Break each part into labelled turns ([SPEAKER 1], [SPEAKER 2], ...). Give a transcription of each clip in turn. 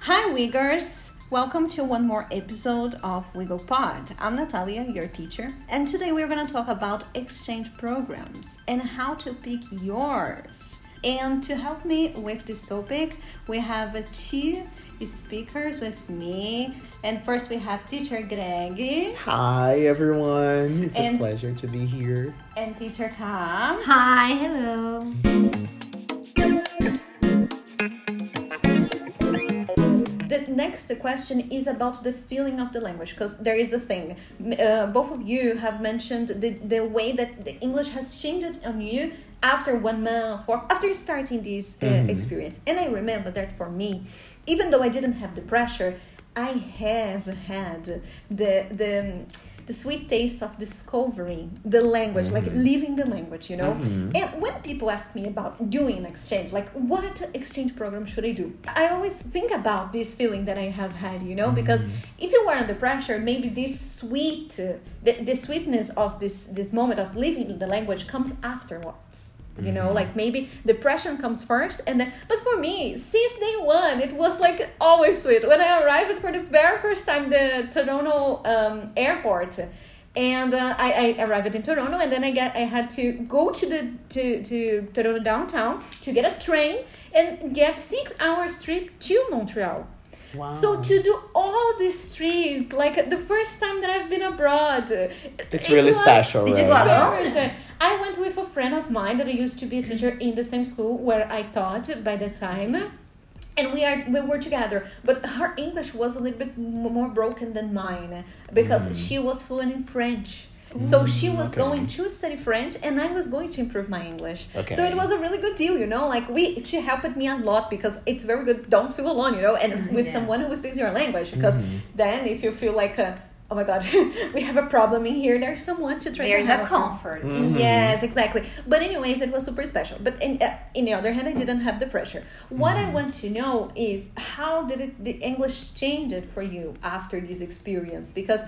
[SPEAKER 1] Hi, Uyghurs! Welcome to one more episode of Wiggle Pod. I'm Natalia, your teacher, and today we're going to talk about exchange programs and how to pick yours. And to help me with this topic, we have two speakers with me. And first, we have teacher Greg
[SPEAKER 2] Hi, everyone. It's
[SPEAKER 1] And-
[SPEAKER 2] a pleasure to be here.
[SPEAKER 1] and teacher Kam.
[SPEAKER 3] Hi, hello.
[SPEAKER 1] The next question is about the feeling of the language because there is a thing. Uh, both of you have mentioned the, the way that the English has changed on you after one month or after starting this uh,
[SPEAKER 2] Mhm.
[SPEAKER 1] experience. And I remember that for me, even though I didn't have the pressure, I have had the the the sweet taste of discovering the language, like
[SPEAKER 2] Mhm.
[SPEAKER 1] living the language, you know.
[SPEAKER 2] Mhm.
[SPEAKER 1] And when people ask me about doing an exchange, like what exchange program should I do? I always think about this feeling that I have had, you know, because if you were under pressure, maybe this sweet, the, the sweetness of this this moment of living the language comes afterwards. You know, like maybe depression comes first, and then. But for me, since day one, it was like always sweet. When I arrived for the very first time, the Toronto um, airport, and uh, I, I arrived in Toronto, and then I get I had to go to the to to Toronto downtown to get a train and get six hours trip to Montreal.
[SPEAKER 2] Wow.
[SPEAKER 1] So to do all this trip, like the first time that I've been abroad,
[SPEAKER 2] it's
[SPEAKER 1] it
[SPEAKER 2] really
[SPEAKER 1] was
[SPEAKER 2] special,
[SPEAKER 3] Did you go alone?
[SPEAKER 1] I went with a friend of mine that I used to be a teacher in the same school where I taught by the time. And we are we were together, but her English was a little bit more broken than mine because
[SPEAKER 2] Mm.
[SPEAKER 1] she was fluent in French. So she was
[SPEAKER 2] okay.
[SPEAKER 1] going to study French, and I was going to improve my English.
[SPEAKER 2] Okay.
[SPEAKER 1] So it was a really good deal, you know. Like we, she helped me a lot because it's very good. Don't feel alone, you know, and with
[SPEAKER 3] Yeah.
[SPEAKER 1] someone who speaks your language. Because
[SPEAKER 2] Mhm.
[SPEAKER 1] then, if you feel like, uh, oh my god, we have a problem in here, there's someone to try to.
[SPEAKER 3] There's
[SPEAKER 1] to
[SPEAKER 3] a
[SPEAKER 1] help.
[SPEAKER 3] comfort.
[SPEAKER 2] Mhm.
[SPEAKER 1] Yes, exactly. But anyways, it was super special. But in uh, in the other hand, I didn't have the pressure. What I want to know is how did it the English change it for you after this experience? Because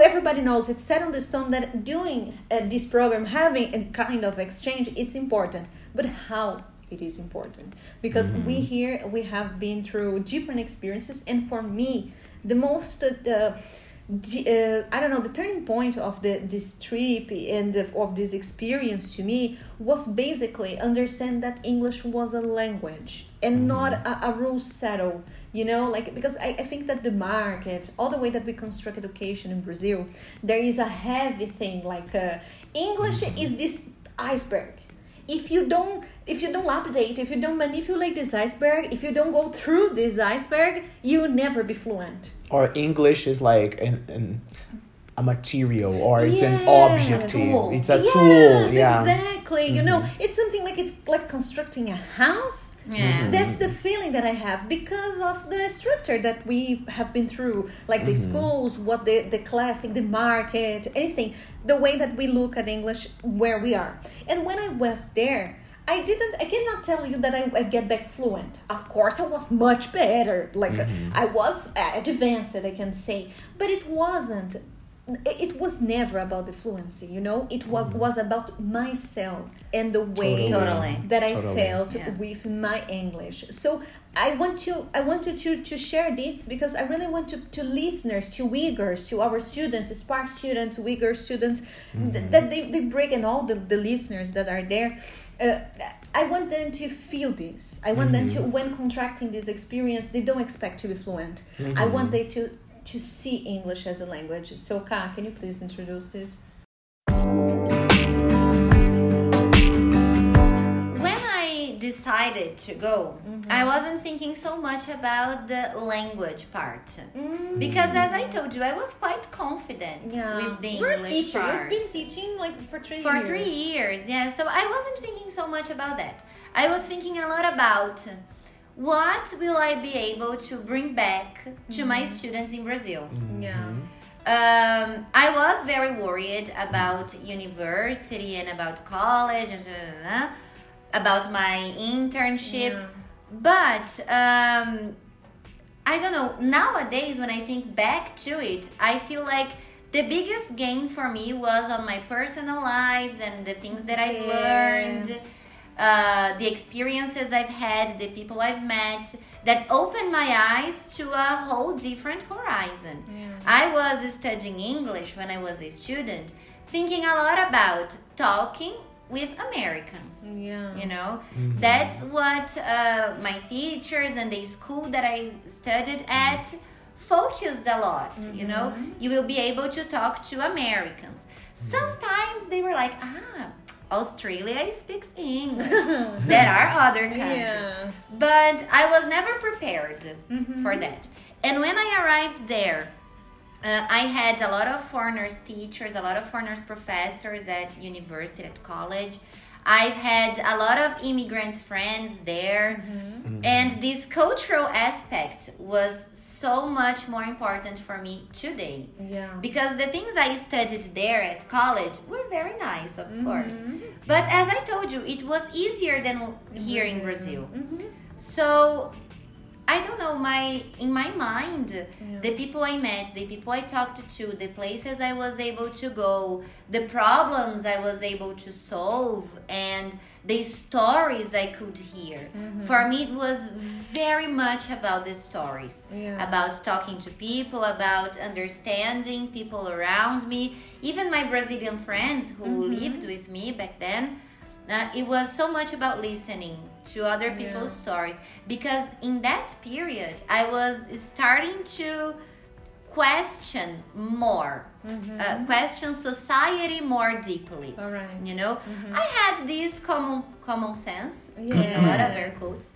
[SPEAKER 1] everybody knows it's set on the stone that doing uh, this program, having a kind of exchange, it's important. But how? It is important because we here we have been through different experiences, and for me, the most uh, the the, uh, I don't know the turning point of the this trip and of this experience to me was basically understand that English was a language and not a, a rule settle. You know, like because I, I think that the market, all the way that we construct education in Brazil, there is a heavy thing like uh, English is this iceberg. If you don't if you don't update, if you don't manipulate this iceberg, if you don't go through this iceberg, you'll never be fluent.
[SPEAKER 2] Or English is like an, an a material or it's an
[SPEAKER 1] Yes.
[SPEAKER 2] objective.
[SPEAKER 3] Tool.
[SPEAKER 2] It's a
[SPEAKER 1] yes,
[SPEAKER 2] tool. Yeah. Mm-hmm.
[SPEAKER 1] exactly. You know, it's something like it's like constructing a house.
[SPEAKER 3] Yeah.
[SPEAKER 1] That's the feeling that I have because of the structure that we have been through, like the
[SPEAKER 2] Mm-hmm.
[SPEAKER 1] schools, what the the classic, the market, anything. The way that we look at English where we are, and when I was there. I didn't. I cannot tell you that I, I get back fluent. Of course, I was much better. Like
[SPEAKER 2] Mm-hmm.
[SPEAKER 1] I was advanced, I can say, but it wasn't it was never about the fluency you know it wa- was about myself and the way
[SPEAKER 2] Mm-hmm. Totally.
[SPEAKER 3] Totally.
[SPEAKER 1] that i
[SPEAKER 2] Totally.
[SPEAKER 1] felt
[SPEAKER 3] Yeah.
[SPEAKER 1] with my english so i want to i wanted to to share this because i really want to to listeners to uyghurs to our students spark students uyghur students th- that they, they break and all the, the listeners that are there uh, I want them to feel this. I want them to, when contracting this experience, they don't expect to be fluent. I want them to to see English as a language. So, Ka, can you please introduce this?
[SPEAKER 3] When I decided to go, mm-hmm. I wasn't thinking so much about the language part. Mm. Because as I told you, I was quite confident with the
[SPEAKER 1] You're a
[SPEAKER 3] English
[SPEAKER 1] teacher.
[SPEAKER 3] part.
[SPEAKER 1] You've been teaching like for three
[SPEAKER 3] for
[SPEAKER 1] years.
[SPEAKER 3] three years yeah so i wasn't thinking so much about that i was thinking a lot about what will i be able to bring back to my students in brazil
[SPEAKER 1] Yeah.
[SPEAKER 3] um, i was very worried about university and about college and da, da, da, about my internship
[SPEAKER 1] Yeah.
[SPEAKER 3] but um, I don't know. Nowadays, when I think back to it, I feel like the biggest gain for me was on my personal lives and the things that I've learned.
[SPEAKER 1] Yes.
[SPEAKER 3] uh, the experiences I've had, the people I've met, that opened my eyes to a whole different horizon.
[SPEAKER 1] Yeah.
[SPEAKER 3] I was studying English when I was a student, thinking a lot about talking with Americans.
[SPEAKER 1] Yeah.
[SPEAKER 3] You know, that's what uh, my teachers and the school that I studied at focused a lot. You know, you will be able to talk to Americans. Sometimes they were like, ah, Australia speaks English. there are other countries.
[SPEAKER 1] Yes.
[SPEAKER 3] But I was never prepared for that. And when I arrived there, uh, I had a lot of foreigners teachers, a lot of foreigners professors at university, at college. I've had a lot of immigrant friends there. Mm-hmm. Mm-hmm. And this cultural aspect was so much more important for me today.
[SPEAKER 1] Yeah.
[SPEAKER 3] Because the things I studied there at college were very nice, of mm-hmm. course. But as I told you, it was easier than here in Brazil. So I don't know, my in my mind, the people I met, the people I talked to, the places I was able to go, the problems I was able to solve and the stories I could hear. For me it was very much about the stories.
[SPEAKER 1] Yeah.
[SPEAKER 3] About talking to people, about understanding people around me, even my Brazilian friends who lived with me back then. Uh, it was so much about listening to other people's
[SPEAKER 1] Yes.
[SPEAKER 3] stories because in that period I was starting to question more, uh, question society more deeply.
[SPEAKER 1] All right.
[SPEAKER 3] You know, I had this common common sense in a lot of air quotes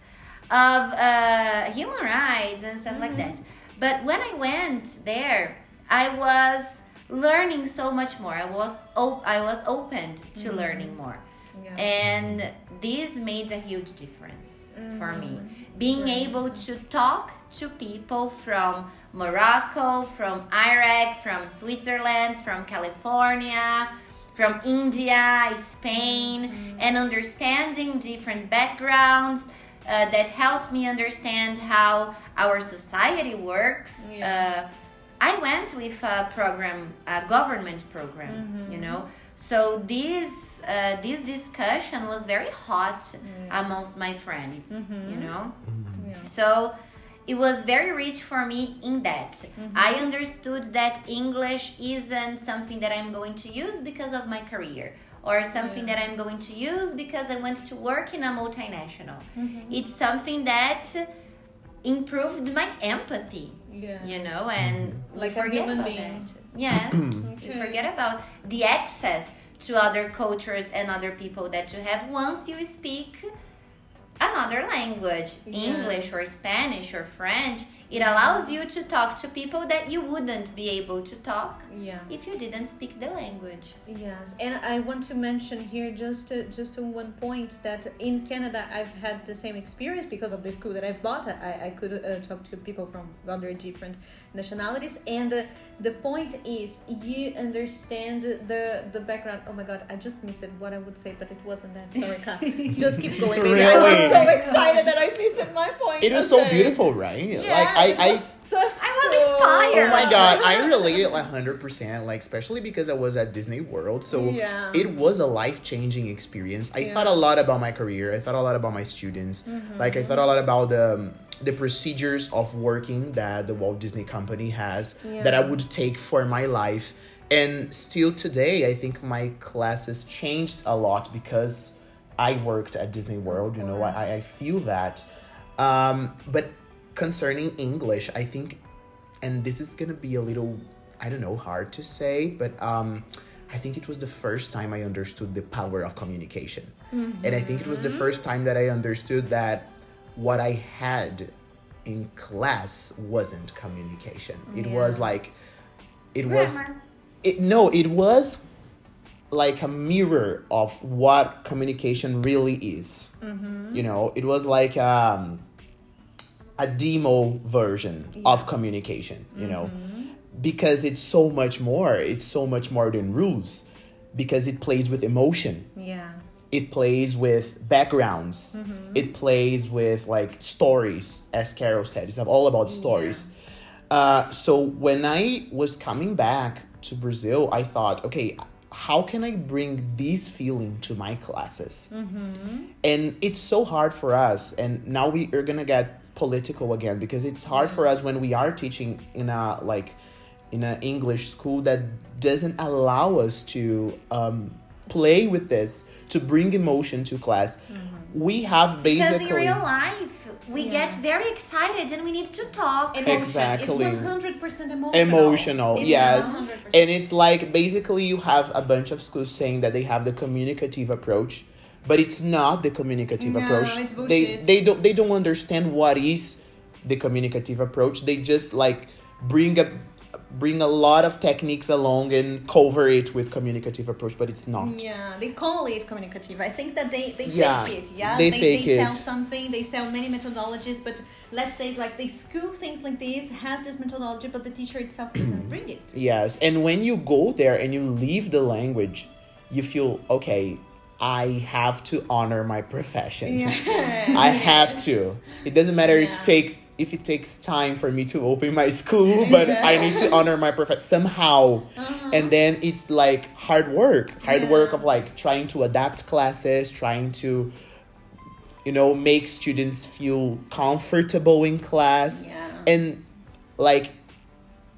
[SPEAKER 3] of uh, human rights and stuff like that. But when I went there, I was learning so much more. I was op- I was opened to learning more,
[SPEAKER 1] Yeah.
[SPEAKER 3] and this made a huge difference for me. Being able to talk to people from Morocco, from Iraq, from Switzerland, from California, from India, Spain, and understanding different backgrounds uh, that helped me understand how our society works.
[SPEAKER 1] Yeah.
[SPEAKER 3] Uh, I went with a program, a government program, you know. So this uh, this discussion was very hot mm. amongst my friends, you mm-hmm. know. Mm-hmm.
[SPEAKER 1] Yeah.
[SPEAKER 3] So it was very rich for me in that. Mm-hmm. I understood that English isn't something that I'm going to use because of my career or something that I'm going to use because I want to work in a multinational. It's something that improved my empathy,
[SPEAKER 1] Yeah.
[SPEAKER 3] you know, and mm-hmm. we
[SPEAKER 1] Like a
[SPEAKER 3] forget
[SPEAKER 1] human
[SPEAKER 3] about
[SPEAKER 1] being.
[SPEAKER 3] that. Yes,
[SPEAKER 1] Okay.
[SPEAKER 3] you forget about the access to other cultures and other people that you have once you speak another language, English or Spanish or French. It allows you to talk to people that you wouldn't be able to talk
[SPEAKER 1] Yeah.
[SPEAKER 3] if you didn't speak the language.
[SPEAKER 1] Yes, and I want to mention here just to, just to one point that in Canada I've had the same experience because of the school that I've bought. I, I could uh, talk to people from other different nationalities, and uh, the point is you understand the the background. Oh my God, I just missed it. What I would say, but it wasn't that. Sorry, Kat. just keep going, baby. I
[SPEAKER 2] Really?
[SPEAKER 1] was so excited that I missed my point.
[SPEAKER 2] It was so beautiful, right?
[SPEAKER 1] Yeah,
[SPEAKER 2] like I,
[SPEAKER 1] it
[SPEAKER 2] I
[SPEAKER 1] was such
[SPEAKER 3] I was
[SPEAKER 1] so-
[SPEAKER 3] inspired.
[SPEAKER 2] Oh my god, I related like hundred percent, like especially because I was at Disney World, so
[SPEAKER 1] Yeah.
[SPEAKER 2] it was a life changing experience. I
[SPEAKER 1] Yeah.
[SPEAKER 2] thought a lot about my career. I thought a lot about my students. Like I thought a lot about the the procedures of working that the Walt Disney Company has that I would take for my life. And still today, I think my classes changed a lot because I worked at Disney World. You know, I, I feel that. Um, but concerning English, I think and this is gonna be a little i don't know hard to say but um i think it was the first time i understood the power of communication. And i think it was the first time that i understood that what i had in class wasn't communication. It was like it was it no it was like a mirror of what communication really is. You know it was like um a demo version of communication you know? Because it's so much more. It's so much more than rules. Because it plays with emotion.
[SPEAKER 1] Yeah.
[SPEAKER 2] it plays with backgrounds. It plays with like stories as carol said. It's all about stories. Uh, so when i was coming back to brazil i thought okay how can I bring this feeling to my classes?
[SPEAKER 1] Mm-hmm.
[SPEAKER 2] And it's so hard for us. And now we are gonna get political again because it's hard for us when we are teaching in a like in an English school that doesn't allow us to um, play with this to bring emotion to class. We have basically Because
[SPEAKER 3] in real life, we get very excited and we need to talk.
[SPEAKER 1] Emotion.
[SPEAKER 2] Exactly.
[SPEAKER 1] It's 100% emotional.
[SPEAKER 2] emotional
[SPEAKER 1] It's
[SPEAKER 2] yes
[SPEAKER 1] 100%.
[SPEAKER 2] and it's like basically you have a bunch of schools saying that they have the communicative approach but it's not the communicative
[SPEAKER 1] No,
[SPEAKER 2] approach
[SPEAKER 1] it's
[SPEAKER 2] they they don't they don't understand what is the communicative approach they just like bring a bring a lot of techniques along and cover it with communicative approach but it's not
[SPEAKER 1] Yeah, they call it communicative. I think that they, they
[SPEAKER 2] Yeah,
[SPEAKER 1] fake it. Yeah,
[SPEAKER 2] they
[SPEAKER 1] they,
[SPEAKER 2] fake
[SPEAKER 1] they sell
[SPEAKER 2] it.
[SPEAKER 1] something. They sell many methodologies, but let's say like they school things like this has this methodology, but the teacher itself doesn't bring it.
[SPEAKER 2] Yes, and when you go there and you leave the language, you feel okay. I have to honor my profession. I have to. It doesn't matter if it takes if it takes time for me to open my school, but I need to honor my profession somehow. Uh-huh. And then it's like hard work, hard work of like trying to adapt classes, trying to you know make students feel comfortable in class
[SPEAKER 1] Yeah.
[SPEAKER 2] and like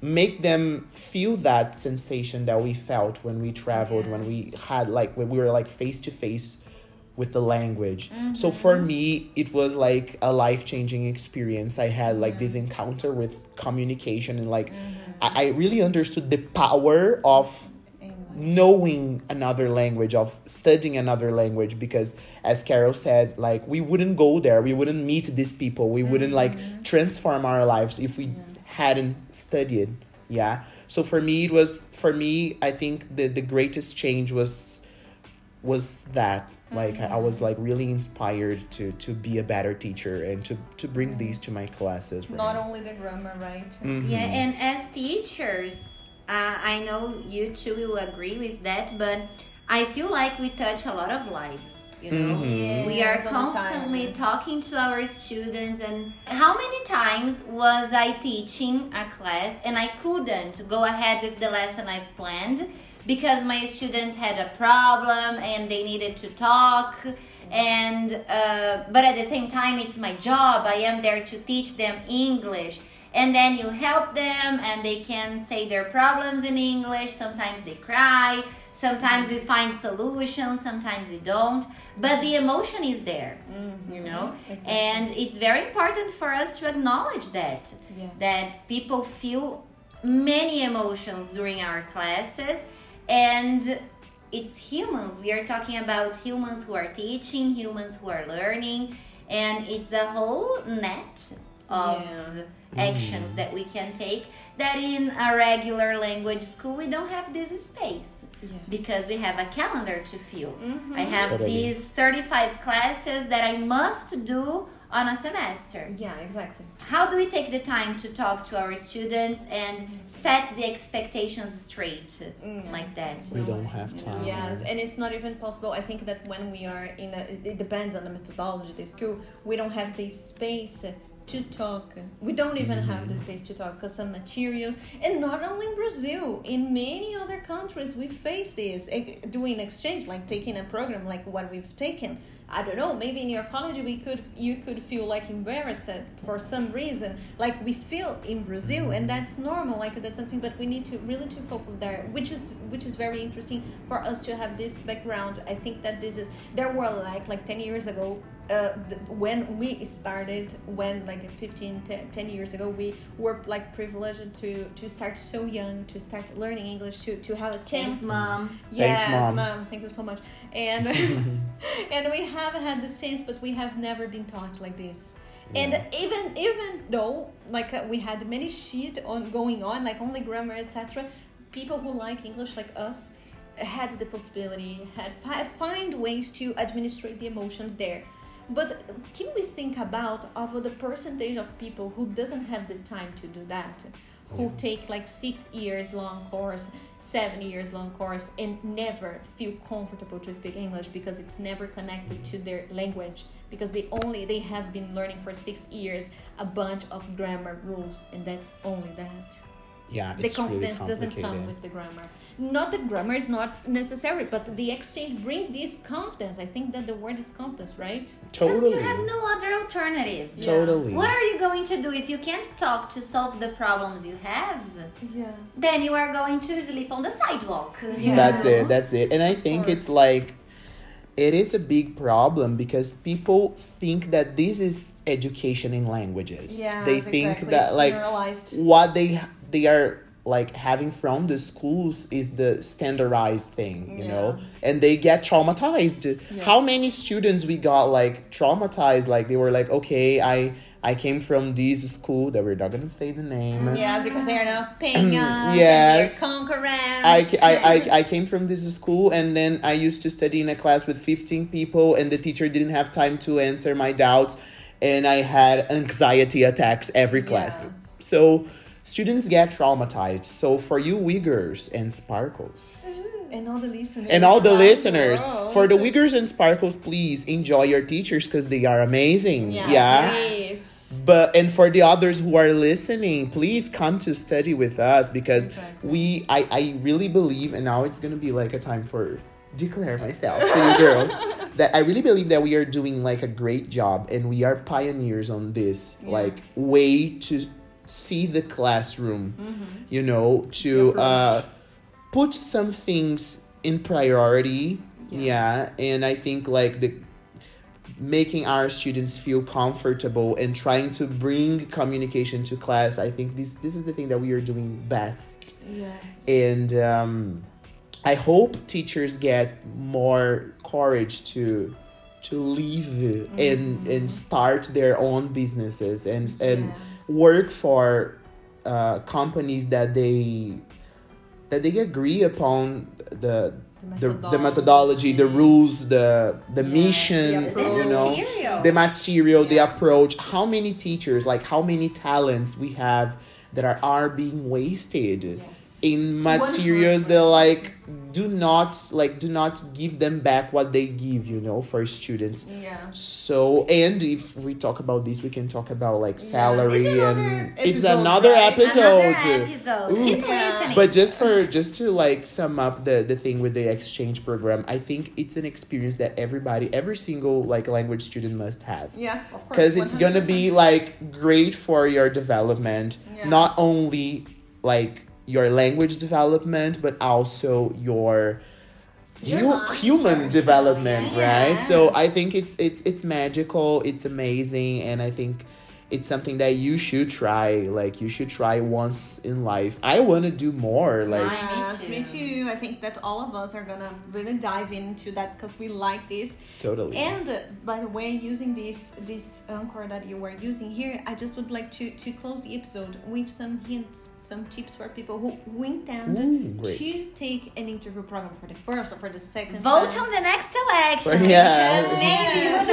[SPEAKER 2] make them feel that sensation that we felt when we traveled when we had like when we were like face to face with the language. So
[SPEAKER 1] Mm-hmm.
[SPEAKER 2] for me it was like a life-changing experience. I had like this encounter with communication and like
[SPEAKER 1] Mm-hmm.
[SPEAKER 2] I, I really understood the power of knowing another language of studying another language because as carol said like we wouldn't go there. We wouldn't meet these people. We wouldn't like transform our lives if we hadn't studied yeah so for me it was for me i think the the greatest change was was that like I, I was like really inspired to to be a better teacher and to to bring these to my classes
[SPEAKER 1] Not only the grammar, right?
[SPEAKER 2] Mhm.
[SPEAKER 3] Yeah, and as teachers, uh, I know you two will agree with that, but I feel like we touch a lot of lives. You know,
[SPEAKER 2] Mhm.
[SPEAKER 3] we are
[SPEAKER 1] Yes, all the time.
[SPEAKER 3] constantly talking to our students. And how many times was I teaching a class and I couldn't go ahead with the lesson I've planned because my students had a problem and they needed to talk and uh, but at the same time it's my job i am there to teach them english and then you help them and they can say their problems in english sometimes they cry sometimes we find solutions sometimes we don't but the emotion is there mm-hmm. you know
[SPEAKER 1] Exactly.
[SPEAKER 3] and it's very important for us to acknowledge that
[SPEAKER 1] Yes.
[SPEAKER 3] that people feel many emotions during our classes and it's humans we are talking about humans who are teaching humans who are learning and it's a whole net of
[SPEAKER 1] Yeah.
[SPEAKER 3] actions that we can take that in a regular language school we don't have this space
[SPEAKER 1] Yes.
[SPEAKER 3] because we have a calendar to fill
[SPEAKER 1] Mhm.
[SPEAKER 3] i have
[SPEAKER 2] Totally.
[SPEAKER 3] these 35 classes that i must do on a semester
[SPEAKER 1] Yeah, exactly.
[SPEAKER 3] how do we take the time to talk to our students and set the expectations straight
[SPEAKER 1] Mm.
[SPEAKER 3] like that?
[SPEAKER 2] we don't have time
[SPEAKER 1] Yes, and it's not even possible. I think that when we are in a, it- it depends on the methodology, the school, we don't have the space to talk. We don't even have the space to talk because some materials, and not only in Brazil, in many other countries, we face this eh, doing exchange, like taking a program like what we've taken. I don't know. Maybe in your college, we could you could feel like embarrassed for some reason, like we feel in Brazil, and that's normal. Like that's something, but we need to really to focus there, which is which is very interesting for us to have this background. I think that this is there were like like ten years ago. Uh, th- when we started when like 15 10, 10 years ago we were like privileged to to start so young to start learning english to to have a chance
[SPEAKER 3] Thanks, mom.
[SPEAKER 1] Yes,
[SPEAKER 2] Thanks,
[SPEAKER 1] mom. Thank you so much. And and we have had this chance, but we have never been taught like this. And even even though like uh, we had many shit on going on, like only grammar, etc. People who like English, like us, had the possibility, had fi- find ways to administrate the emotions there. But can we think about of the percentage of people who doesn't have the time to do that? Who take like six years long course seven years long course and never feel comfortable to speak english because it's never connected to their language because they only they have been learning for six years a bunch of grammar rules and that's only that
[SPEAKER 2] Yeah,
[SPEAKER 1] the
[SPEAKER 2] it's really
[SPEAKER 1] confidence doesn't come with the grammar not that grammar is not necessary but the exchange bring this confidence i think that the word is confidence right
[SPEAKER 3] Because
[SPEAKER 2] Totally.
[SPEAKER 3] you have no other alternative.
[SPEAKER 1] Yeah.
[SPEAKER 2] Totally.
[SPEAKER 3] What are you going to do if you can't talk to solve the problems you have?
[SPEAKER 1] yeah
[SPEAKER 3] Then you are going to sleep on the sidewalk.
[SPEAKER 1] Yeah.
[SPEAKER 2] That's it. That's it. And I think it's like it is a big problem because people think that this is education in languages. Yeah, they think that like what they they are like having from the schools is the standardized thing, you know, and they get traumatized. How many students we got like traumatized? Like they were like, okay, I I came from this school that we're not gonna say the name.
[SPEAKER 1] yeah because they are not paying us
[SPEAKER 2] Yes.
[SPEAKER 1] conquerors
[SPEAKER 2] I, I, I, I came from this school and then I used to study in a class with 15 people and the teacher didn't have time to answer my doubts and I had anxiety attacks every class.
[SPEAKER 1] Yes.
[SPEAKER 2] So students get traumatized. So for you Uyghurs and Sparkles mm-hmm.
[SPEAKER 1] and all the listeners
[SPEAKER 2] and all the listeners, for the Uyghurs and Sparkles, please enjoy your teachers because they are amazing.
[SPEAKER 1] yeah,
[SPEAKER 2] yeah.
[SPEAKER 1] please.
[SPEAKER 2] But and for the others who are listening, please come to study with us because
[SPEAKER 1] Exactly.
[SPEAKER 2] we I, I really believe and now it's gonna be like a time for declare myself to you girls that I really believe that we are doing like a great job and we are pioneers on this
[SPEAKER 1] Yeah.
[SPEAKER 2] like way to see the classroom, you know, to
[SPEAKER 1] Mm-hmm.
[SPEAKER 2] Uh put some things in priority.
[SPEAKER 1] Yeah.
[SPEAKER 2] yeah and I think like the making our students feel comfortable and trying to bring communication to class i think this this is the thing that we are doing best
[SPEAKER 1] yes.
[SPEAKER 2] and um, i hope teachers get more courage to to leave and and start their own businesses and and
[SPEAKER 1] Yes.
[SPEAKER 2] Work for uh, companies that they that they agree upon the the, the methodology, the rules, the the
[SPEAKER 1] Yes,
[SPEAKER 2] mission,
[SPEAKER 1] the
[SPEAKER 3] The
[SPEAKER 2] you know,
[SPEAKER 3] material.
[SPEAKER 2] the material, the approach. How many teachers, like how many talents we have that are, are being wasted
[SPEAKER 1] Yes.
[SPEAKER 2] in materials that like do not like do not give them back what they give, you know, for students.
[SPEAKER 1] yeah.
[SPEAKER 2] So and if we talk about this, we can talk about like
[SPEAKER 1] Yes,
[SPEAKER 2] salary
[SPEAKER 1] it's another
[SPEAKER 2] and it's another
[SPEAKER 1] right?
[SPEAKER 2] episode.
[SPEAKER 3] Another episode.
[SPEAKER 2] Ooh.
[SPEAKER 3] Keep
[SPEAKER 1] Yeah.
[SPEAKER 3] listening.
[SPEAKER 2] But just for just to like sum up the the thing with the exchange program, I think it's an experience that everybody, every single like language student must have.
[SPEAKER 1] Yeah, of course.
[SPEAKER 2] Because it's gonna be like great for your development,
[SPEAKER 1] Yes.
[SPEAKER 2] not only like your language development, but also your
[SPEAKER 1] Your
[SPEAKER 2] hu- human development, right? So I think it's it's it's magical, it's amazing, and I think it's something that you should try. Like you should try once in life. I want to do more. Like
[SPEAKER 3] Nice. me
[SPEAKER 1] Yes, me
[SPEAKER 3] too.
[SPEAKER 1] too. I think that all of us are gonna really dive into that because we like this.
[SPEAKER 2] totally.
[SPEAKER 1] And uh, by the way, using this this anchor that you were using here, I just would like to to close the episode with some hints, some tips for people who, who intend
[SPEAKER 2] Ooh,
[SPEAKER 1] to take an interview program for the first or for the second.
[SPEAKER 3] Vote
[SPEAKER 1] time.
[SPEAKER 3] on the next election.
[SPEAKER 2] Yeah.
[SPEAKER 3] Because maybe who knows?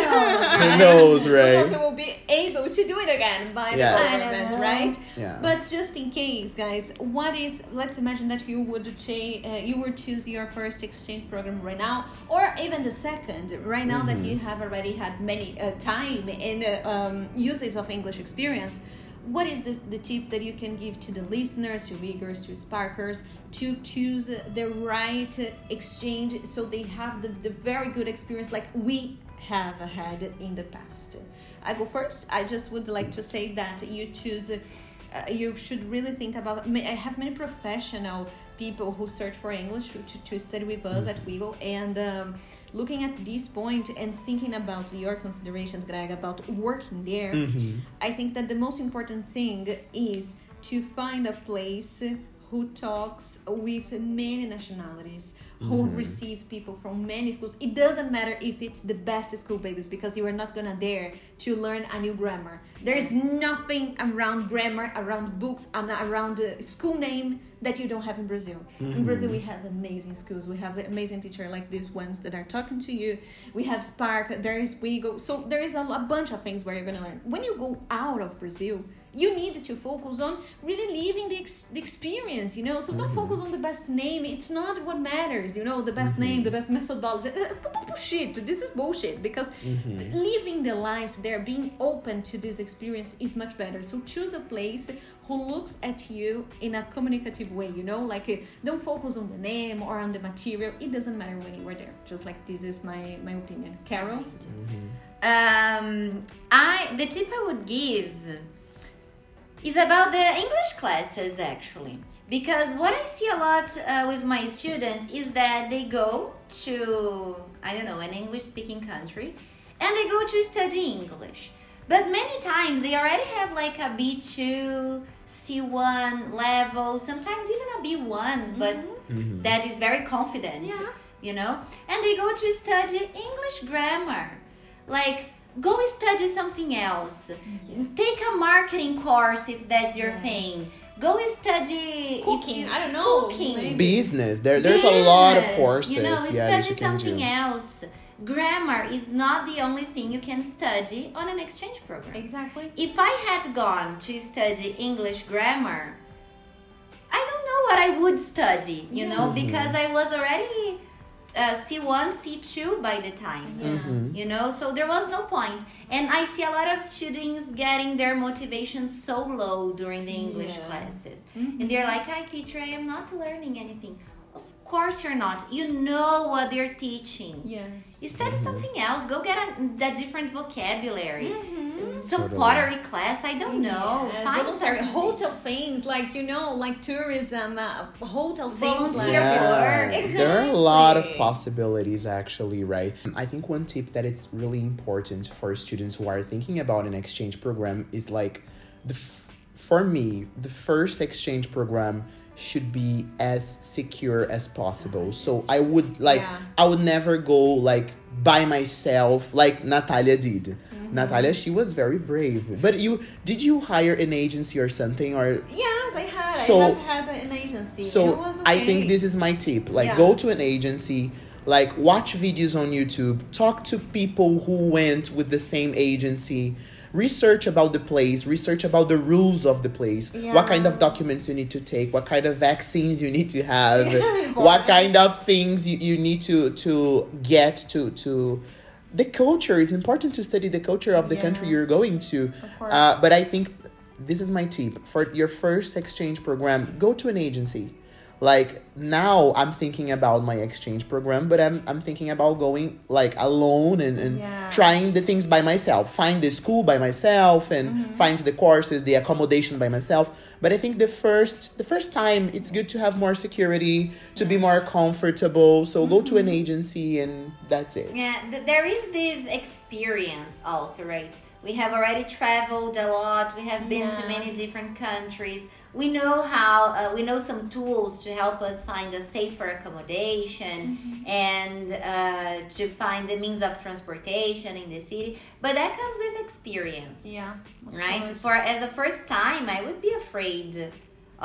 [SPEAKER 2] Who knows,
[SPEAKER 1] Who knows we will be able to do it again by
[SPEAKER 2] Yes.
[SPEAKER 1] the
[SPEAKER 3] I
[SPEAKER 1] government,
[SPEAKER 3] know.
[SPEAKER 1] right?
[SPEAKER 2] Yeah.
[SPEAKER 1] But just in case, guys, what is? Let's imagine that you would cha- uh, you would choose your first exchange program right now, or even the second. Right now that you have already had many uh, time and uh, um, usage of English experience. What is the, the tip that you can give to the listeners, to Uyghurs, to Sparkers, to choose the right exchange so they have the, the very good experience like we have had in the past? I go first. I just would like to say that you choose, uh, you should really think about. I have many professional people who search for English to, to study with us at Wiggle, and um, looking at this point and thinking about your considerations, Greg, about working there.
[SPEAKER 2] Mhm.
[SPEAKER 1] I think that the most important thing is to find a place who talks with many nationalities, who mm-hmm. receive people from many schools. It doesn't matter if it's the best school babies because you are not gonna dare to learn a new grammar. There's nothing around grammar, around books, and around the school name that you don't have in Brazil. In mm-hmm. Brazil, we have amazing schools. We have amazing teachers like these ones that are talking to you. We have Spark. There is Wigo. So there is a, a bunch of things where you're gonna learn. When you go out of Brazil, you need to focus on really living the, ex- the experience. You know, so don't mm-hmm. focus on the best name. It's not what matters. You know, the best name, the best methodology. Uh, Bullshit. This is bullshit because living the life there, being open to this experience is much better. So choose a place who looks at you in a communicative way, you know, like uh, don't focus on the name or on the material. It doesn't matter when you are there. Just like this is my my opinion. Carol.
[SPEAKER 3] Um, I the tip I would give is about the English classes actually, because what I see a lot uh, with my students is that they go to I don't know an English speaking country, and they go to study English. But many times they already have like a B2, C1 level, sometimes even a B1, but that is very confident
[SPEAKER 1] Yeah.
[SPEAKER 3] you know? And they go to study english grammar. Like go study something else take a marketing course if that's your thing go study
[SPEAKER 1] Cooking,
[SPEAKER 3] you-
[SPEAKER 1] I don't know,
[SPEAKER 3] cooking
[SPEAKER 1] maybe.
[SPEAKER 2] Business. There, there's a lot of courses.
[SPEAKER 3] you know
[SPEAKER 2] yeah,
[SPEAKER 3] study
[SPEAKER 2] you
[SPEAKER 3] something
[SPEAKER 2] do.
[SPEAKER 3] else grammar is not the only thing you can study on an exchange program
[SPEAKER 1] Exactly.
[SPEAKER 3] if I had gone to study English grammar, I don't know what I would study, you know, because mm-hmm. I was already uh, C1, C2 by the time.
[SPEAKER 2] Mm-hmm.
[SPEAKER 3] You know, so there was no point. And I see a lot of students getting their motivation so low during the English
[SPEAKER 1] Yeah.
[SPEAKER 3] classes. And they're like, hi, teacher, I am not learning anything. Of course you're not. You know what they're teaching.
[SPEAKER 1] Yes.
[SPEAKER 3] You study something else. Go get a, that different vocabulary. Mm-hmm. Some
[SPEAKER 2] Totally.
[SPEAKER 3] pottery class. I don't know.
[SPEAKER 1] Yes,
[SPEAKER 3] Find
[SPEAKER 1] voluntary
[SPEAKER 3] something.
[SPEAKER 1] hotel things like you know, like tourism, uh, hotel things.
[SPEAKER 3] Volunteer
[SPEAKER 1] like,
[SPEAKER 3] work.
[SPEAKER 2] Yeah, there are a lot of possibilities actually, right? I think one tip that it's really important for students who are thinking about an exchange program is like the f- for me, the first exchange program should be as secure as possible. So I would like
[SPEAKER 1] Yeah.
[SPEAKER 2] I would never go like by myself like Natalia did. Mm-hmm. Natalia, she was very brave. But you did you hire an agency or something or
[SPEAKER 1] Yes, I had.
[SPEAKER 2] So-
[SPEAKER 1] I have had an agency.
[SPEAKER 2] so
[SPEAKER 1] was
[SPEAKER 2] I think this is my tip. Like
[SPEAKER 1] Yeah.
[SPEAKER 2] go to an agency, like watch videos on YouTube, talk to people who went with the same agency, research about the place, research about the rules of the place, what kind of documents you need to take, what kind of vaccines you need to have,
[SPEAKER 1] Yeah,
[SPEAKER 2] what kind of things you, you need to to get to to the culture is important to study the culture of the country you're going to. Uh, but I think this is my tip for your first exchange program. Go to an agency. Like now, I'm thinking about my exchange program, but I'm I'm thinking about going like alone and, and
[SPEAKER 1] Yes.
[SPEAKER 2] trying the things by myself. Find the school by myself and
[SPEAKER 1] Mm-hmm.
[SPEAKER 2] find the courses, the accommodation by myself. But I think the first the first time it's good to have more security, to be more comfortable. So go to an
[SPEAKER 1] Mm-hmm.
[SPEAKER 2] agency and that's it.
[SPEAKER 3] Yeah, th- there is this experience also, right? We have already traveled a lot. We have been to many different countries. We know how. Uh, we know some tools to help us find a safer accommodation and uh, to find the means of transportation in the city. But that comes with experience
[SPEAKER 1] yeah.
[SPEAKER 3] right
[SPEAKER 1] course.
[SPEAKER 3] for as a first time i would be afraid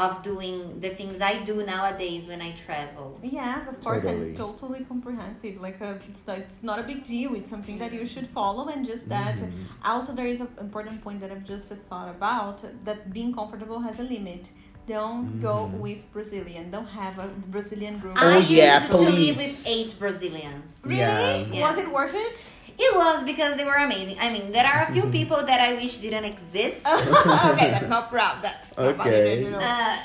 [SPEAKER 3] of doing the things i do nowadays when i travel
[SPEAKER 1] Yes, of course,
[SPEAKER 2] Totally.
[SPEAKER 1] and totally comprehensive. Like, a, it's, not, it's not a big deal. It's something that you mm-hmm. should follow, and just that. Mm-hmm. Also, there is an important point that I've just thought about that being comfortable has a limit. Don't go mm-hmm. with Brazilian. Don't have a Brazilian group.
[SPEAKER 3] i
[SPEAKER 2] Oh,
[SPEAKER 3] used
[SPEAKER 2] yeah,
[SPEAKER 3] to live with eight brazilians
[SPEAKER 1] really?
[SPEAKER 2] Yeah.
[SPEAKER 1] Was it worth it?
[SPEAKER 3] It was because they were amazing i mean there are a few people that i wish didn't exist
[SPEAKER 1] okay, I'm not proud. That
[SPEAKER 2] Okay.
[SPEAKER 1] You
[SPEAKER 3] uh,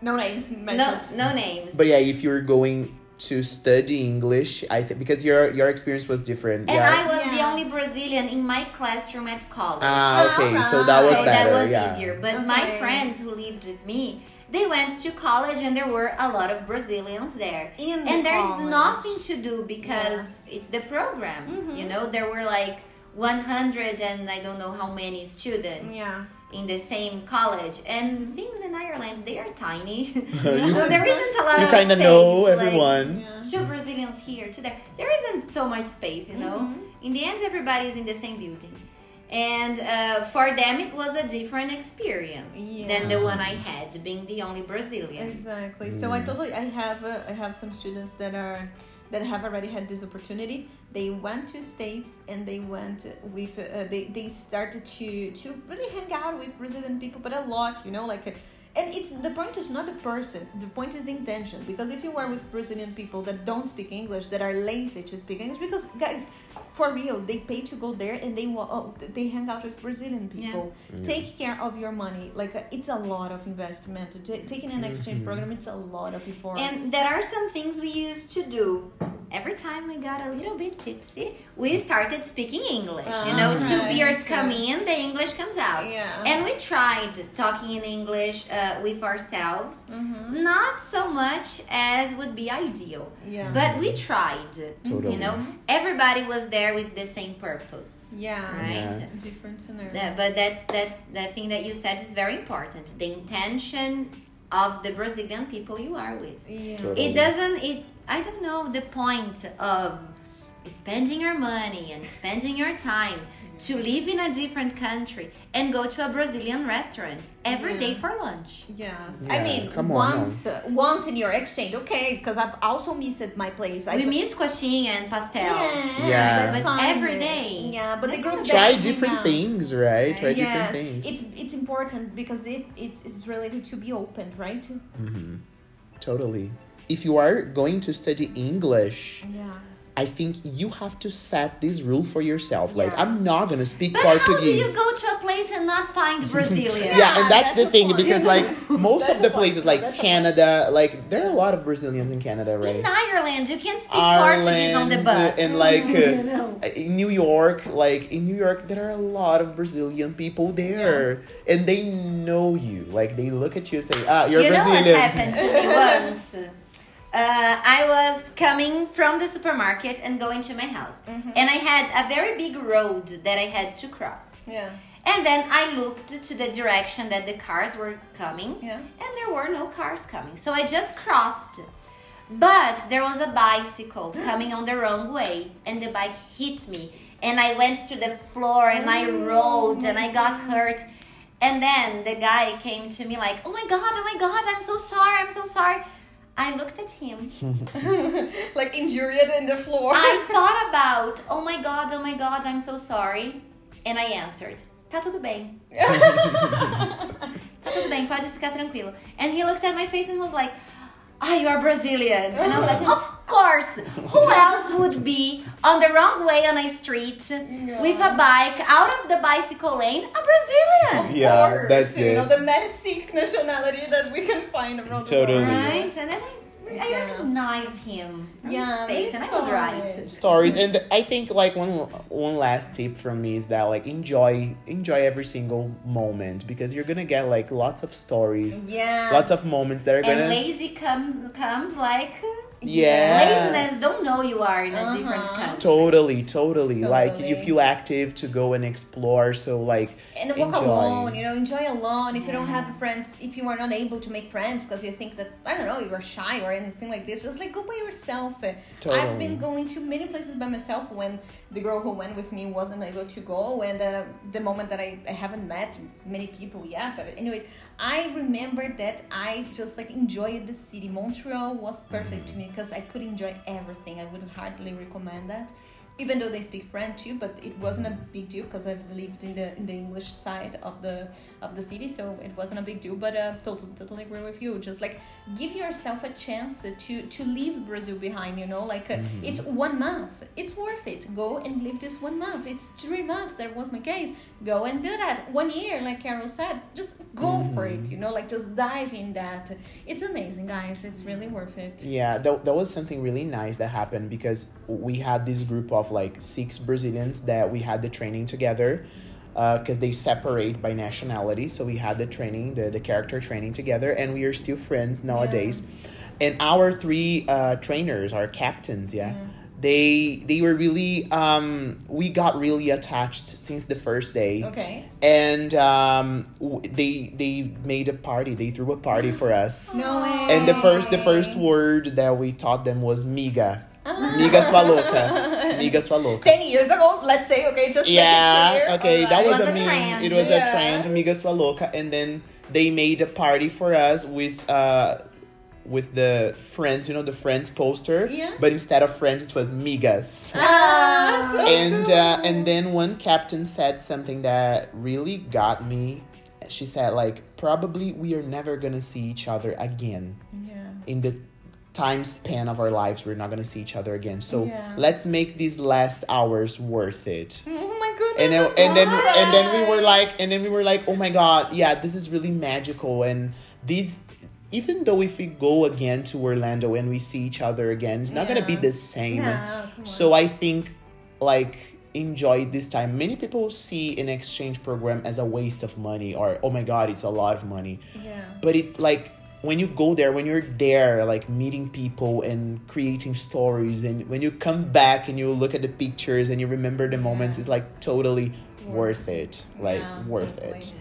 [SPEAKER 1] no names
[SPEAKER 3] no
[SPEAKER 1] mentioned.
[SPEAKER 3] no names
[SPEAKER 2] But yeah, if you're going to study English, I think because your your experience was different.
[SPEAKER 3] and
[SPEAKER 2] yeah.
[SPEAKER 3] i was the
[SPEAKER 1] Yeah.
[SPEAKER 3] only brazilian in my classroom at college
[SPEAKER 2] Ah, okay. So that was
[SPEAKER 3] so
[SPEAKER 2] better.
[SPEAKER 3] that was
[SPEAKER 2] yeah.
[SPEAKER 3] easier. But my
[SPEAKER 1] Okay.
[SPEAKER 3] friends who lived with me, they went to college and there were a lot of Brazilians there.
[SPEAKER 1] In the
[SPEAKER 3] and there's
[SPEAKER 1] college.
[SPEAKER 3] nothing to do because
[SPEAKER 1] Yes. Mm-hmm.
[SPEAKER 3] it's the program. You know, there were like 100 and I don't know how many students
[SPEAKER 1] Yeah.
[SPEAKER 3] in the same college. And things in Ireland, they are tiny.
[SPEAKER 2] You-
[SPEAKER 3] so there isn't a lot
[SPEAKER 2] You
[SPEAKER 3] of You
[SPEAKER 2] kind of
[SPEAKER 3] space,
[SPEAKER 2] know
[SPEAKER 3] like,
[SPEAKER 2] everyone.
[SPEAKER 1] Yeah.
[SPEAKER 3] two Brazilians here, two there. There isn't so much space, you know.
[SPEAKER 1] Mm-hmm.
[SPEAKER 3] In the end, everybody's in the same building, and uh, for them it was a different experience than the one I had, being the only Brazilian.
[SPEAKER 1] Exactly. So I totally I have uh, I have some students that are that have already had this opportunity. They went to states and they went with uh, they they started to to really hang out with Brazilian people, but a lot, you know, like. uh, and it's the point is not the person the point is the intention because if you are with brazilian people that don't speak english that are lazy to speak english because guys for real they pay to go there and they wa- oh, they hang out with brazilian people take care of your money like uh, it's a lot of investment T- taking an exchange program it's a lot of effort
[SPEAKER 3] And there are some things we used to do. Every time we got a little bit tipsy, we started speaking English. you know, two beers come in, the English comes out.
[SPEAKER 1] Yeah.
[SPEAKER 3] And we tried talking in English uh, with ourselves.
[SPEAKER 1] Mm-hmm.
[SPEAKER 3] Not so much as would be ideal.
[SPEAKER 1] Yeah.
[SPEAKER 3] But we tried.
[SPEAKER 2] Totally.
[SPEAKER 3] You know, everybody was there with the same purpose.
[SPEAKER 1] yeah,
[SPEAKER 3] Right.
[SPEAKER 1] it's a different scenario
[SPEAKER 3] Yeah, but that's that the thing that you said is very important. The intention of the Brazilian people you are with.
[SPEAKER 1] yeah
[SPEAKER 2] Totally.
[SPEAKER 3] It doesn't it I don't know the point of spending your money and spending your time to live in a different country and go to a Brazilian restaurant every
[SPEAKER 1] Yeah.
[SPEAKER 3] day for lunch.
[SPEAKER 1] Yes,
[SPEAKER 2] Yeah,
[SPEAKER 1] I mean
[SPEAKER 2] come on,
[SPEAKER 1] once uh, once in your exchange, okay? Because I've also missed my place.
[SPEAKER 3] we
[SPEAKER 1] I
[SPEAKER 3] miss coxinha and pastel.
[SPEAKER 1] yeah,
[SPEAKER 2] Yeah.
[SPEAKER 1] that's
[SPEAKER 3] But
[SPEAKER 1] fine.
[SPEAKER 3] every day.
[SPEAKER 1] Yeah, but the group
[SPEAKER 2] Try different
[SPEAKER 1] out-
[SPEAKER 2] things, right? Try
[SPEAKER 1] Yes,
[SPEAKER 2] different things.
[SPEAKER 1] it's it's important because it it's it's related to be open, right?
[SPEAKER 2] Totally. If you are going to study English,
[SPEAKER 1] Yeah.
[SPEAKER 2] I think you have to set this rule for yourself. Like, I'm not gonna speak
[SPEAKER 3] But how do
[SPEAKER 2] Portuguese.
[SPEAKER 3] you go to a place and not find Brazilians?
[SPEAKER 2] yeah, and that's,
[SPEAKER 1] that's
[SPEAKER 2] the
[SPEAKER 1] the
[SPEAKER 2] thing
[SPEAKER 1] point.
[SPEAKER 2] because like most of the
[SPEAKER 1] the point.
[SPEAKER 2] places like
[SPEAKER 1] That's
[SPEAKER 2] Canada, like there are a lot of Brazilians in Canada, right?
[SPEAKER 3] In Ireland, you can't speak Portuguese on the bus.
[SPEAKER 2] and like uh,
[SPEAKER 1] know.
[SPEAKER 2] in New York, like in New York, there are a lot of Brazilian people there, and they know you. Like they look at you and say, "Ah, you're
[SPEAKER 3] you know
[SPEAKER 2] Brazilian."
[SPEAKER 3] what happened to me once? Uh, I was coming from the supermarket and going to my house,
[SPEAKER 1] Mm-hmm.
[SPEAKER 3] and I had a very big road that I had to cross.
[SPEAKER 1] Yeah.
[SPEAKER 3] And then I looked to the direction that the cars were coming,
[SPEAKER 1] Yeah.
[SPEAKER 3] and there were no cars coming. So I just crossed. But there was a bicycle coming on the wrong way, and the bike hit me. And I went to the floor and I rolled and I got hurt. And then the guy came to me like, Oh my god, oh my god, I'm so sorry, I'm so sorry. I looked at him.
[SPEAKER 1] like injured in the floor.
[SPEAKER 3] I thought about, Oh my god, oh my god, I'm so sorry. And I answered, Tá tudo bem. Tá tudo bem, pode ficar tranquilo. And he looked at my face and was like, Ah, you are Brazilian. And I was like, Of course. Who else would be on the wrong way on a street with a bike out of the bicycle lane? A Brazilian.
[SPEAKER 2] Yeah,
[SPEAKER 1] course,
[SPEAKER 2] that's
[SPEAKER 1] you know
[SPEAKER 2] it.
[SPEAKER 1] the mystic nationality that we can find around
[SPEAKER 2] Totally.
[SPEAKER 1] the world.
[SPEAKER 3] Right? And then I, I
[SPEAKER 1] Yes.
[SPEAKER 3] recognized him
[SPEAKER 1] Yeah,
[SPEAKER 3] his face, and I was
[SPEAKER 1] that's
[SPEAKER 3] right.
[SPEAKER 2] stories and i think like one one last tip from me is that like enjoy enjoy every single moment because you're gonna get like lots of stories
[SPEAKER 1] Yeah.
[SPEAKER 2] lots of moments that are gonna
[SPEAKER 3] lazy comes comes like
[SPEAKER 2] yeah
[SPEAKER 3] laziness. Don't know you are in a different
[SPEAKER 1] Uh-huh.
[SPEAKER 3] country.
[SPEAKER 2] totally, totally like you feel active to go and explore so like
[SPEAKER 1] and walk
[SPEAKER 2] enjoy.
[SPEAKER 1] alone you know enjoy alone. If you don't have friends if you are not able to make friends because you think that i don't know you are shy or anything like this just like go by yourself. Uh,
[SPEAKER 2] Totally.
[SPEAKER 1] i've been going to many places by myself when the girl who went with me wasn't able to go and uh, the moment that I, I haven't met many people yet but anyways i remember that i just like enjoyed the city. Montreal was perfect to me because i could enjoy everything. I would hardly recommend that even though they speak French too, but it wasn't a big deal because I've lived in the in the English side of the of the city, so it wasn't a big deal. But uh, totally totally agree with you. Just like give yourself a chance to to leave Brazil behind. You know, like uh, it's one month. It's worth it. Go and live this one month. It's three months. That was my case. Go and do that. One year, like Carol said, just go for it. You know, like just dive in that. It's amazing, guys. It's really worth it.
[SPEAKER 2] Yeah, that, that was something really nice that happened because we had this group of like six Brazilians that we had the training together because they separate by nationality. So we had the training, the, the character training together, and we are still friends nowadays. And our three uh, trainers, our captains, yeah. They they were really um we got really attached since the first day
[SPEAKER 1] Okay.
[SPEAKER 2] and um w- they they made a party they threw a party for us
[SPEAKER 1] No way.
[SPEAKER 2] and the first the first word that we taught them was miga. Miga sua louca. Miga sua louca.
[SPEAKER 1] 10 years ago, let's say, okay, just
[SPEAKER 2] Yeah,
[SPEAKER 1] clear.
[SPEAKER 2] okay, that was,
[SPEAKER 3] was
[SPEAKER 2] a
[SPEAKER 3] a
[SPEAKER 2] meme.
[SPEAKER 3] trend.
[SPEAKER 2] It was a trend, Miga sua louca, and then they made a party for us with uh with the friends, you know, the friends poster.
[SPEAKER 1] Yeah.
[SPEAKER 2] But instead of friends, it was migas.
[SPEAKER 1] Ah, so
[SPEAKER 2] and
[SPEAKER 1] cool.
[SPEAKER 2] uh, and then one captain said something that really got me she said like probably we are never gonna see each other again
[SPEAKER 1] Yeah.
[SPEAKER 2] in the time span of our lives we're not gonna see each other again so
[SPEAKER 1] Yeah.
[SPEAKER 2] let's make these last hours worth it
[SPEAKER 1] Oh my goodness.
[SPEAKER 2] and then, and then and then we were like and then we were like oh my god yeah this is really magical and these even though if we go again to orlando and we see each other again it's not gonna be the same
[SPEAKER 1] on.
[SPEAKER 2] so i think like enjoy this time many people see an exchange program as a waste of money or oh my god it's a lot of money
[SPEAKER 1] Yeah.
[SPEAKER 2] but it like when you go there when you're there like meeting people and creating stories and when you come back and you look at the pictures and you remember the moments it's like totally worth it. like
[SPEAKER 1] Yeah,
[SPEAKER 2] worth it.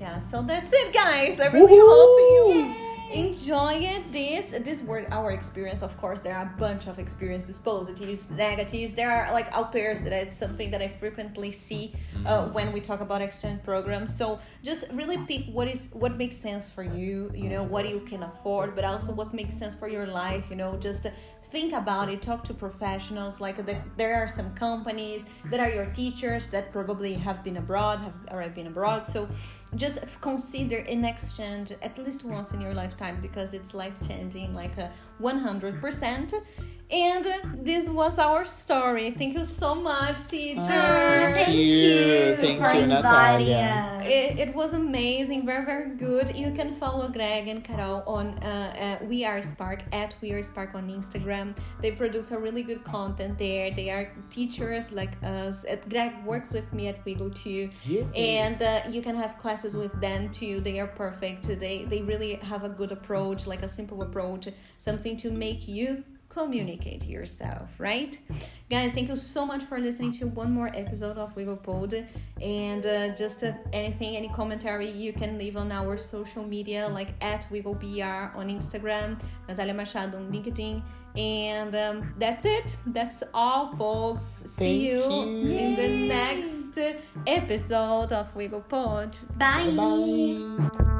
[SPEAKER 1] Yeah, so that's it, guys. I really hope
[SPEAKER 2] Woohoo!
[SPEAKER 1] You it this. This were our experience. Of course, there are a bunch of experiences, positives, negatives. There are like au pairs that it's something that I frequently see uh, when we talk about exchange programs. So just really pick what is what makes sense for you. You know what you can afford, but also what makes sense for your life. You know, just. Think about it talk to professionals like the, there are some companies that are your teachers that probably have been abroad have already been abroad. So just consider an exchange at least once in your lifetime because it's life changing like uh, a 100% and this was our story thank you so much teacher
[SPEAKER 2] Thank
[SPEAKER 3] Thank
[SPEAKER 2] you.
[SPEAKER 3] you
[SPEAKER 2] Thank
[SPEAKER 3] for
[SPEAKER 2] you,
[SPEAKER 3] inviting
[SPEAKER 2] Natalia.
[SPEAKER 3] us.
[SPEAKER 1] it, it was amazing, very very good. You can follow Greg and Carol on uh, uh, We Are Spark at We Are Spark on Instagram. They produce a really good content there. They are teachers like us. Uh, Greg works with me at Wiggle too,
[SPEAKER 2] Yeah.
[SPEAKER 1] and uh, you can have classes with them too. They are perfect. They they really have a good approach, like a simple approach, something to make you communicate yourself, right? Guys, thank you so much for listening to one more episode of Wiggle Pod. And uh, just uh, anything, any commentary you can leave on our social media, like at WiggleBR on Instagram, Natalia Machado on LinkedIn. And um, that's it. That's all, folks. See you,
[SPEAKER 2] you.
[SPEAKER 1] in the next episode of Wiggle Pod.
[SPEAKER 3] Bye.
[SPEAKER 2] Bye.